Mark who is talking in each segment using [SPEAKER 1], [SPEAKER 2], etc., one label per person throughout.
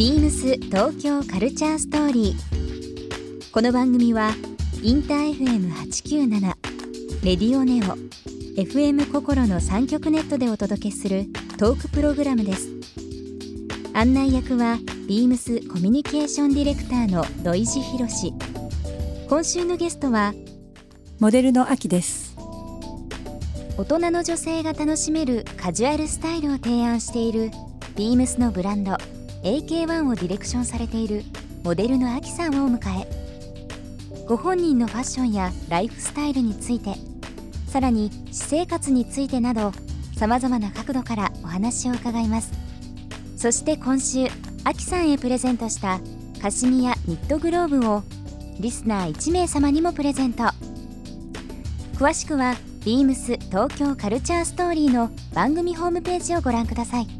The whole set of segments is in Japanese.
[SPEAKER 1] ビームス東京カルチャーストーリー。この番組はインター FM897 レディオネオ FM 心の三極ネットでお届けするトークプログラムです。案内役はビームスコミュニケーションディレクターの土井博志。今週のゲストは
[SPEAKER 2] モデルの秋です
[SPEAKER 1] 大人の女性が楽しめるカジュアルスタイルを提案しているビームスのブランド AK1 をディレクションされているモデルの秋さんをお迎えご本人のファッションやライフスタイルについてさらに私生活についてなどさまざまな角度からお話を伺います。そして今週秋さんへプレゼントしたカシミヤニットグローブをリスナー1名様にもプレゼント。詳しくはビームス東京カルチャーストーリーの番組ホームページをご覧ください。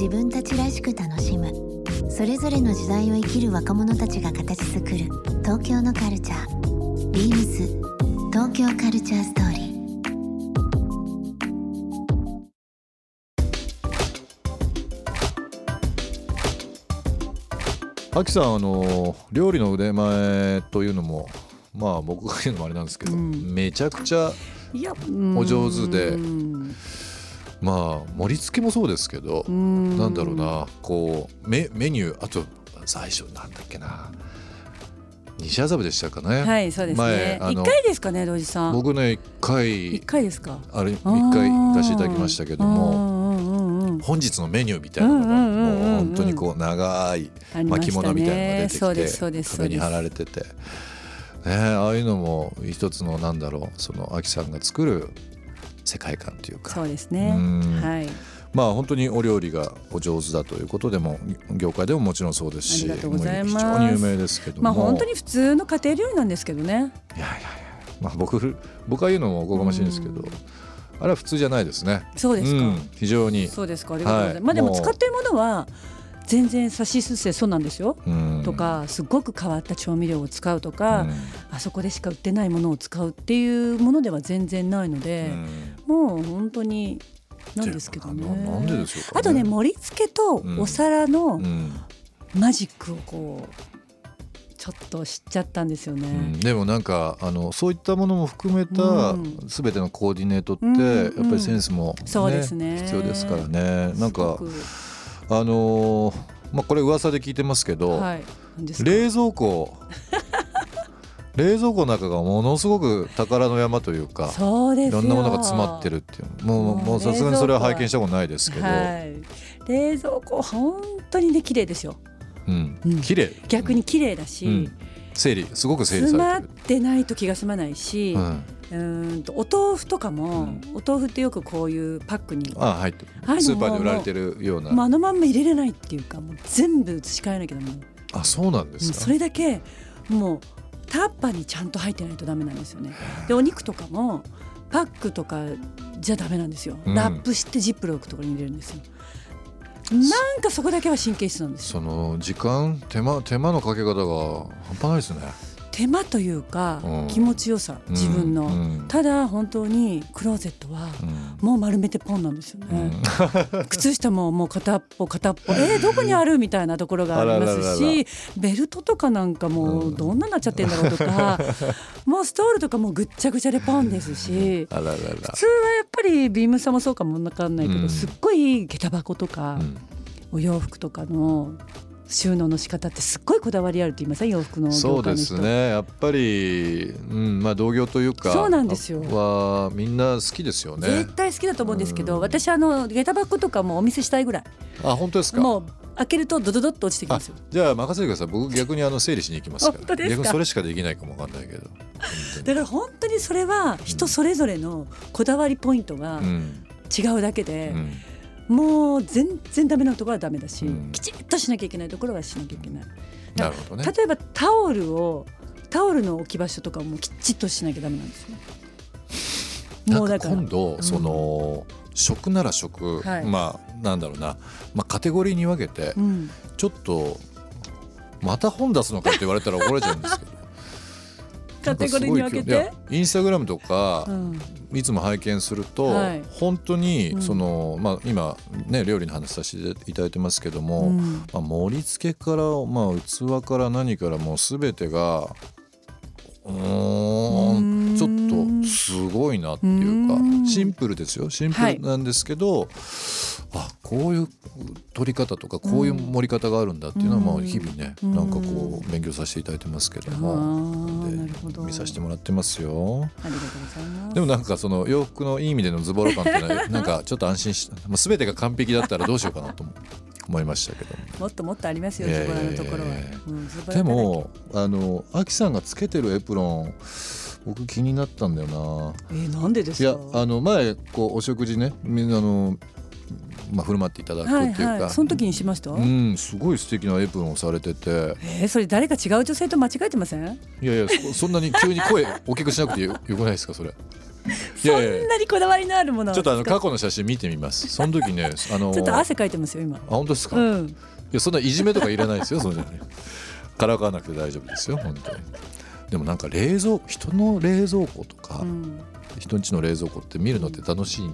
[SPEAKER 3] 自分たちらしく楽しむ。それぞれの時代を生きる若者たちが形作る。東京のカルチャー。ビームス。東京カルチャーストーリー。
[SPEAKER 4] 秋さんあの料理の腕前というのもまあ僕が言うのもあれなんですけど、
[SPEAKER 2] うん。
[SPEAKER 4] めちゃくちゃ
[SPEAKER 2] いや
[SPEAKER 4] お上手で
[SPEAKER 2] うん
[SPEAKER 4] まあ盛り付けもそうですけど、
[SPEAKER 2] うん。
[SPEAKER 4] なんだろうなこうメメニューあと最初なんだっけな。西麻布でしたかね、
[SPEAKER 2] はいそうです
[SPEAKER 4] 前
[SPEAKER 2] ね一回ですかね土井さん。
[SPEAKER 4] 僕ね一回
[SPEAKER 2] 一回ですか。
[SPEAKER 4] あれ一回行かせていただきましたけども本日のメニューみたいなのがもう本当にこう長い巻物みたいなのが出てきて壁に貼られてて、ね、ああいうのも一つのなんだろうその秋さんが作る世界観というか。
[SPEAKER 2] そうですね。
[SPEAKER 4] うん。
[SPEAKER 2] はい。
[SPEAKER 4] まあ本当にお料理がお上手だということでも業界でももちろんそうですし
[SPEAKER 2] ありがとうございます。
[SPEAKER 4] もう非常に有名ですけども、
[SPEAKER 2] まあ本当に普通の家庭料理なんですけどね。
[SPEAKER 4] いやいやいや、まあ、僕僕が言うのもおこがましいんですけど、あれは普通じゃないですね。
[SPEAKER 2] そうですか。
[SPEAKER 4] ん、非常に。
[SPEAKER 2] そうですか。ありがとうございます、
[SPEAKER 4] はい。
[SPEAKER 2] まあでも使ってるものは全然さしすせそうなんですよ、
[SPEAKER 4] うん
[SPEAKER 2] とかすごく変わった調味料を使うとか、
[SPEAKER 4] うん。
[SPEAKER 2] あそこでしか売ってないものを使うっていうものでは全然ないので、もう本当になんですけどね。
[SPEAKER 4] ななんででしょう
[SPEAKER 2] あとね盛り付けとお皿の
[SPEAKER 4] うん。
[SPEAKER 2] マジックをこうちょっと知っちゃったんですよね。
[SPEAKER 4] うん。でもなんかあのそういったものも含めた
[SPEAKER 2] うん。
[SPEAKER 4] 全てのコーディネートって、
[SPEAKER 2] うん
[SPEAKER 4] やっぱりセンスも、ね
[SPEAKER 2] そうですね。
[SPEAKER 4] 必要ですからね。なんかあのーまあこれ噂で聞いてますけど、
[SPEAKER 2] はい。
[SPEAKER 4] 冷蔵庫。冷蔵庫の中がものすごく宝の山というか
[SPEAKER 2] そうですよ。
[SPEAKER 4] いろんなものが詰まってるっていう。もう
[SPEAKER 2] もう
[SPEAKER 4] さすがにそれは拝見したことないですけど、
[SPEAKER 2] はい、冷蔵庫本当にね綺麗ですよ。
[SPEAKER 4] うん。
[SPEAKER 2] うん。
[SPEAKER 4] 綺麗。
[SPEAKER 2] 逆に綺麗だし、
[SPEAKER 4] うん整理すごく整理
[SPEAKER 2] 詰まっ
[SPEAKER 4] されてる。
[SPEAKER 2] てないと気が済まないし、
[SPEAKER 4] う、
[SPEAKER 2] うんーんとお豆腐とかも、
[SPEAKER 4] うん
[SPEAKER 2] お豆腐ってよくこういうパックに
[SPEAKER 4] あ入ってスーパーで売られてるような、
[SPEAKER 2] もうあのまんま入れれないっていうかもう全部移し替えなきゃダメ
[SPEAKER 4] あそうなんですか
[SPEAKER 2] それだけもうタッパーにちゃんと入ってないとダメなんですよね。でお肉とかもパックとかじゃダメなんですよ。
[SPEAKER 4] うん
[SPEAKER 2] ラップしてジップロックとかに入れるんですよ。なんかそこだけは神経質なんです。
[SPEAKER 4] その時間手間手間のかけ方が半端ないですね。
[SPEAKER 2] 手間というか、
[SPEAKER 4] うん。
[SPEAKER 2] 気持ちよさ自分の、
[SPEAKER 4] うん。
[SPEAKER 2] ただ本当にクローゼットは
[SPEAKER 4] うん。
[SPEAKER 2] もう丸めてポンなんですよ
[SPEAKER 4] う
[SPEAKER 2] ね。
[SPEAKER 4] ん。
[SPEAKER 2] 靴下ももう片っぽ片っぽえー、どこにあるみたいなところがありますしベルトとかなんかもうどんなになっちゃってんだろうとか、もうストールとかもうぐっちゃぐちゃでポンですし。普通はやっぱりビームさんもそうかもわかんないけど、
[SPEAKER 4] うん。
[SPEAKER 2] すっごい下駄箱とか、
[SPEAKER 4] うん。
[SPEAKER 2] お洋服とかの収納の仕方ってすっごいこだわりあるって言いません？洋服の
[SPEAKER 4] そうですね。やっぱり、うんまあ、同業というか
[SPEAKER 2] そうなんですよ。
[SPEAKER 4] はみんな好きですよね。
[SPEAKER 2] 絶対好きだと思うんですけど、
[SPEAKER 4] うん。
[SPEAKER 2] 私あの下駄箱とかもお見せしたいぐらい。
[SPEAKER 4] あ本当ですか？
[SPEAKER 2] もう開けるとドドドッと落ちてき
[SPEAKER 4] あ
[SPEAKER 2] ますよ。
[SPEAKER 4] じゃあ任せてください。僕逆にあの整理しに行きますから。
[SPEAKER 2] 本当ですか？
[SPEAKER 4] 逆にそれしかできないかもわかんないけど。本
[SPEAKER 2] だから本当にそれは人それぞれのこだわりポイントが違うだけで、
[SPEAKER 4] うん
[SPEAKER 2] もう全然ダメなところはダメだし、
[SPEAKER 4] うん。
[SPEAKER 2] きちっとしなきゃいけないところはしなきゃいけない。
[SPEAKER 4] なるほどね。
[SPEAKER 2] 例えばタオルをタオルの置き場所とかもきっちっとしなきゃダメなんですよ。もうだから。
[SPEAKER 4] 今度その、食なら食、
[SPEAKER 2] はい。
[SPEAKER 4] まあなんだろうな、まあ、カテゴリーに分けて
[SPEAKER 2] うん、
[SPEAKER 4] ちょっとまた本出すのかって言われたら怒られちゃうんです
[SPEAKER 2] カテゴリーに分けて？
[SPEAKER 4] インスタグラムとか
[SPEAKER 2] う、ん。
[SPEAKER 4] いつも拝見すると、
[SPEAKER 2] はい。
[SPEAKER 4] 本当に
[SPEAKER 2] うん。
[SPEAKER 4] その、まあ、今ね料理の話させていただいてますけども、
[SPEAKER 2] うん。
[SPEAKER 4] まあ、盛り付けから、まあ、器から何からもう全てがうーんちょっとすごいなっていうか
[SPEAKER 2] うん。
[SPEAKER 4] シンプルですよ。シンプルなんですけど、あこういう取り方とかこういう盛り方があるんだっていうのはまあ日々ね
[SPEAKER 2] うん。
[SPEAKER 4] なんかこう勉強させていただいてますけど
[SPEAKER 2] あ
[SPEAKER 4] も
[SPEAKER 2] ーなるほど。
[SPEAKER 4] 見させてもらってますよ。
[SPEAKER 2] ありがとうございます。
[SPEAKER 4] でもなんかその洋服のいい意味でのズボラ感っていうのはなんかちょっと安心し、まあ、全てが完璧だったらどうしようかなとも 思いましたけど
[SPEAKER 2] も。っともっとありますよズボラのところは。
[SPEAKER 4] でもあのアキさんがつけてるエプロン僕気になったんだよな。
[SPEAKER 2] えーなんでです
[SPEAKER 4] い
[SPEAKER 2] か。
[SPEAKER 4] やあの前こうお食事ねみんなあの、まあ、振る舞っていただくって
[SPEAKER 2] はい
[SPEAKER 4] いうか、
[SPEAKER 2] はい。その時にしました？
[SPEAKER 4] うんすごい素敵なエプロンをされてて
[SPEAKER 2] えーそれ誰か違う女性と間違えてません？
[SPEAKER 4] いやいやそそんなに急に声 大きくしなくてよよくないですかそれい
[SPEAKER 2] そ
[SPEAKER 4] やいやいや
[SPEAKER 2] んなにこだわりのあるものを
[SPEAKER 4] ちょっとあの
[SPEAKER 2] 使
[SPEAKER 4] 過去の写真見てみますその時ねあの
[SPEAKER 2] ちょっと汗かいてますよ今。
[SPEAKER 4] あ本当ですか、い
[SPEAKER 2] うん。
[SPEAKER 4] やそんないじめとかいらないですよそんなにからかわなくて大丈夫ですよ本当にでもなんか冷蔵人の冷蔵庫とか、
[SPEAKER 2] うん
[SPEAKER 4] 人んちの冷蔵庫って見るのって楽しい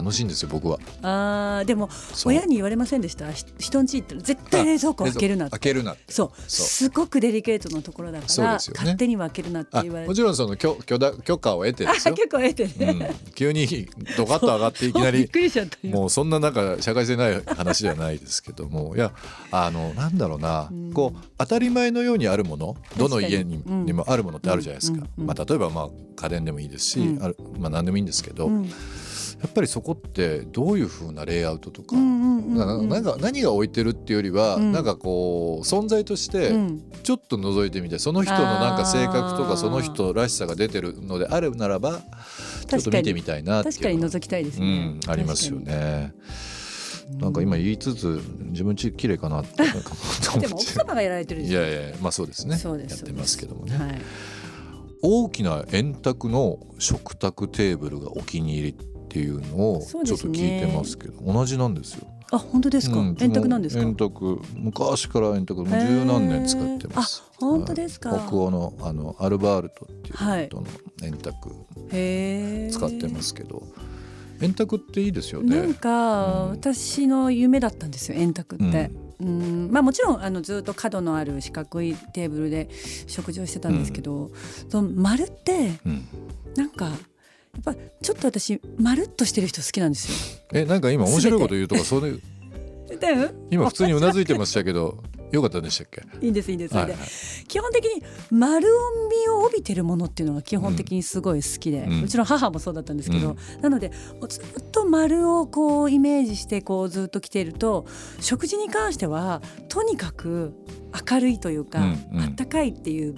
[SPEAKER 4] 楽しいんですよ僕は。
[SPEAKER 2] あーでも親に言われませんでした？ひ人んち行ったら絶対冷蔵庫開けるな
[SPEAKER 4] 開けるな
[SPEAKER 2] そう。すごくデリケートなところだから、
[SPEAKER 4] そうですよね。
[SPEAKER 2] 勝手には開けるなって
[SPEAKER 4] あ
[SPEAKER 2] 言われて。
[SPEAKER 4] もちろんその許許だ許可を得て
[SPEAKER 2] あ
[SPEAKER 4] ですよ、
[SPEAKER 2] 結構得てね、
[SPEAKER 4] うん、急にドカッと上がっていきな
[SPEAKER 2] びっ
[SPEAKER 4] り
[SPEAKER 2] くりしちゃったよ。
[SPEAKER 4] もうそんななんか社会性ない話じゃないですけども。いやあのなんだろうな、
[SPEAKER 2] うん。
[SPEAKER 4] こう当たり前のようにあるものどの家に,、
[SPEAKER 2] に
[SPEAKER 4] もあるものってあるじゃないですか、
[SPEAKER 2] うんうん。
[SPEAKER 4] まあ、例えばまあ家電でもいいですし、
[SPEAKER 2] うん。
[SPEAKER 4] あるまあ、何でもいいんですけど、
[SPEAKER 2] うん
[SPEAKER 4] やっぱりそこってどういう風なレイアウトとか,、なんか何が置いてるっていうよりは、
[SPEAKER 2] うん。
[SPEAKER 4] なんかこう存在として
[SPEAKER 2] うん。
[SPEAKER 4] ちょっと覗いてみてその人のなんか性格とかその人らしさが出てるのであるならばちょっと見てみたいな
[SPEAKER 2] 確かに覗きたいですね、
[SPEAKER 4] うん、ありますよね。なんか今言いつつ自分ち綺麗かなって
[SPEAKER 2] でも奥様がやられてる
[SPEAKER 4] いやいやまあそうですね。
[SPEAKER 2] そうです。
[SPEAKER 4] やってますけどもね、
[SPEAKER 2] はい。
[SPEAKER 4] 大きな円卓の食卓テーブルがお気に入りっていうのをちょっと聞いてますけど、同じなんですよ。
[SPEAKER 2] あ本当ですか、
[SPEAKER 4] うん
[SPEAKER 2] 円卓なんですか？
[SPEAKER 4] 円卓昔から円卓もう十何年使ってます。
[SPEAKER 2] あ本当ですか？
[SPEAKER 4] はい北欧のあのアルバールトっていう
[SPEAKER 2] はい
[SPEAKER 4] 人の円卓
[SPEAKER 2] へえ
[SPEAKER 4] 使ってますけど、円卓っていいですよね。
[SPEAKER 2] なんか、
[SPEAKER 4] うん。
[SPEAKER 2] 私の夢だったんですよ円卓って。うん。まあ、もちろんあのずっと角のある四角いテーブルで食事をしてたんですけど、その丸って
[SPEAKER 4] うん。
[SPEAKER 2] なんかやっぱちょっと私丸っとしてる人好きなんです
[SPEAKER 4] えなんか今面白いこと言うとかそれ
[SPEAKER 2] よ。で
[SPEAKER 4] 今普通にうなずいてましたけどよかったんでしたっけ？
[SPEAKER 2] いいんですいいんです、
[SPEAKER 4] はいはい。
[SPEAKER 2] で基本的に丸みを帯びてるものっていうのが基本的にすごい好きで、
[SPEAKER 4] うん。
[SPEAKER 2] うちの母もそうだったんですけど、
[SPEAKER 4] うん。
[SPEAKER 2] なのでずっと丸をこうイメージしてこうずっと来ていると食事に関してはとにかく明るいというか、
[SPEAKER 4] うんうん。
[SPEAKER 2] あったかいっていう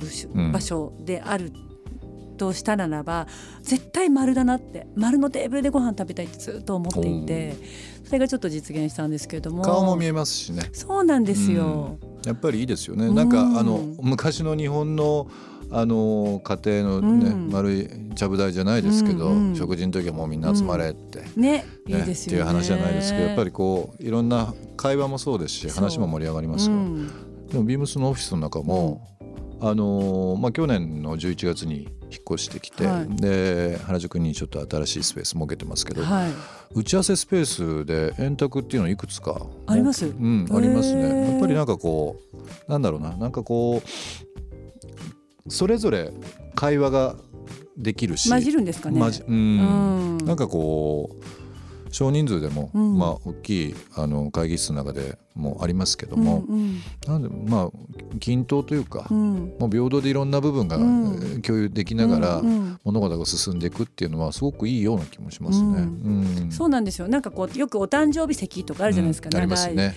[SPEAKER 2] 場所であるとしたならば絶対丸だなって丸のテーブルでご飯食べたいってずっと思っていてそれがちょっと実現したんですけれども。
[SPEAKER 4] 顔も見えますしね。
[SPEAKER 2] そうなんですよ。
[SPEAKER 4] やっぱりいいですよね。なんか
[SPEAKER 2] うん
[SPEAKER 4] あの昔の日本のあの家庭のね、
[SPEAKER 2] うん。
[SPEAKER 4] 丸いちゃぶ台じゃないですけど、食事の時はもうみんな集まれって、
[SPEAKER 2] ね、いい
[SPEAKER 4] ね
[SPEAKER 2] ですよね。
[SPEAKER 4] っていう話じゃないですけどやっぱりこういろんな会話もそうですし話も盛り上がりますよ、
[SPEAKER 2] うん。
[SPEAKER 4] でもビームスのオフィスの中も、あのーまあ、去年の11月に引っ越してきて、
[SPEAKER 2] はい。
[SPEAKER 4] で原宿にちょっと新しいスペース設けてますけど、
[SPEAKER 2] はい。
[SPEAKER 4] 打ち合わせスペースで円卓っていうのいくつか
[SPEAKER 2] あります？
[SPEAKER 4] うんありますね。やっぱりなんかこうなんだろうななんかこうそれぞれ会話ができるし
[SPEAKER 2] 混じるんですかね。
[SPEAKER 4] 混じうん。
[SPEAKER 2] うん。
[SPEAKER 4] なんかこう少人数でも、
[SPEAKER 2] うん。
[SPEAKER 4] まあ大きいあの会議室の中でもありますけど
[SPEAKER 2] うん
[SPEAKER 4] も、
[SPEAKER 2] うん。
[SPEAKER 4] なんでまあ均等というか、
[SPEAKER 2] うん。
[SPEAKER 4] もう平等でいろんな部分が、共有できながら、
[SPEAKER 2] うんうん。
[SPEAKER 4] 物事が進んでいくっていうのはすごくいいような気もしますね。
[SPEAKER 2] うん。
[SPEAKER 4] うん。
[SPEAKER 2] そうなんですよ。なんかこうよくお誕生日席とかあるじゃないですか。
[SPEAKER 4] うん。ありますね。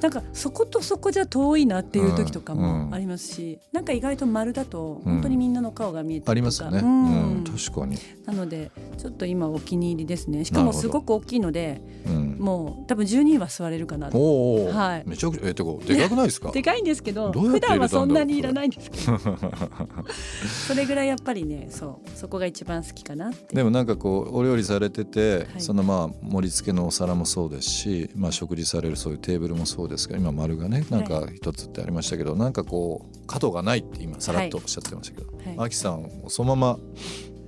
[SPEAKER 2] なんかそことそこじゃ遠いなっていう時とか
[SPEAKER 4] うん。
[SPEAKER 2] もありますし、なんか意外と丸だと
[SPEAKER 4] うん。
[SPEAKER 2] 本当にみんなの顔が見えて
[SPEAKER 4] ありますね。
[SPEAKER 2] う
[SPEAKER 4] うん。ん、確かに。
[SPEAKER 2] なのでちょっと今お気に入りですね。しかもすごく大きいので、
[SPEAKER 4] うん、
[SPEAKER 2] もう多分12位は座れるかなと。
[SPEAKER 4] おお、
[SPEAKER 2] はい。
[SPEAKER 4] めちゃくちゃえてかでかくないですか？
[SPEAKER 2] でかいんですけど普段はそんなにいらないんですけど。それぐらいやっぱりねそうそこが一番好きかなって。
[SPEAKER 4] でもなんかこうお料理されてて、
[SPEAKER 2] はい。
[SPEAKER 4] そのまあ盛り付けのお皿もそうですし、まあ、食事されるそういうテーブルもそうですが今丸がねなんか一つってありましたけど、なんかこう角がないって今さらっとおっしゃってましたけど、
[SPEAKER 2] はい。
[SPEAKER 4] アキさんをそのまま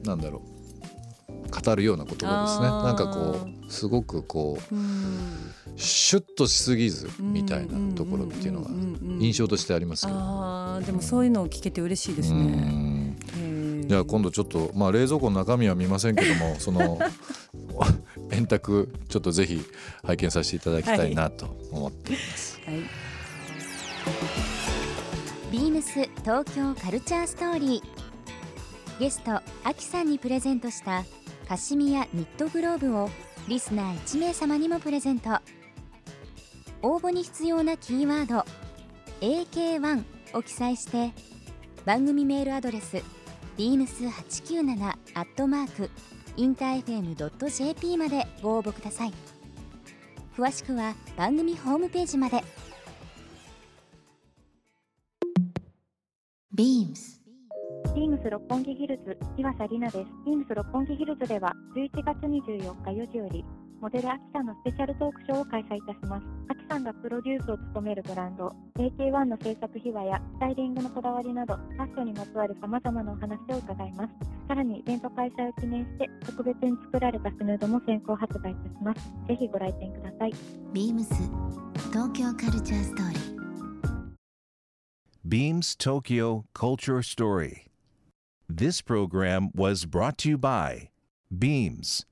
[SPEAKER 4] なんだろう語るような言葉ですね。なんかこうすごくこう
[SPEAKER 2] うん。
[SPEAKER 4] シュッとしすぎずみたいなところっていうのが印象としてありますけど。
[SPEAKER 2] でもそういうのを聞けて嬉しいです
[SPEAKER 4] う
[SPEAKER 2] ね
[SPEAKER 4] じゃあ今度ちょっとまあ冷蔵庫の中身は見ませんけども その円卓ちょっとぜひ拝見させていただきたいなと思っています。
[SPEAKER 2] はい。
[SPEAKER 1] ビームス東京カルチャーストーリー。ゲストアキさんにプレゼントしたカシミヤニットグローブをリスナー1名様にもプレゼント。応募に必要なキーワード AK1 を記載して番組メールアドレス beams897 アットマークインター FM.jp までご応募ください。詳しくは番組ホームページまで。
[SPEAKER 3] ビームス
[SPEAKER 5] ビームス六本木ヒルズ岩佐里奈です。ビームス六本木ヒルズでは11月24日4時よりモデルアキさんのスペシャルトークショーを開催いたします。アキさんがプロデュースを務めるブランド AK1 の制作秘話やスタイリングのこだわりなどファッションにまつわる様々なお話を伺います。さらにイベント開催を記念して特別に作られたスヌードも先行発売いたします。ぜひご来店ください。
[SPEAKER 3] ビームス東京カルチャーストーリー
[SPEAKER 6] Beams Tokyo Culture Story. This program was brought to you by Beams.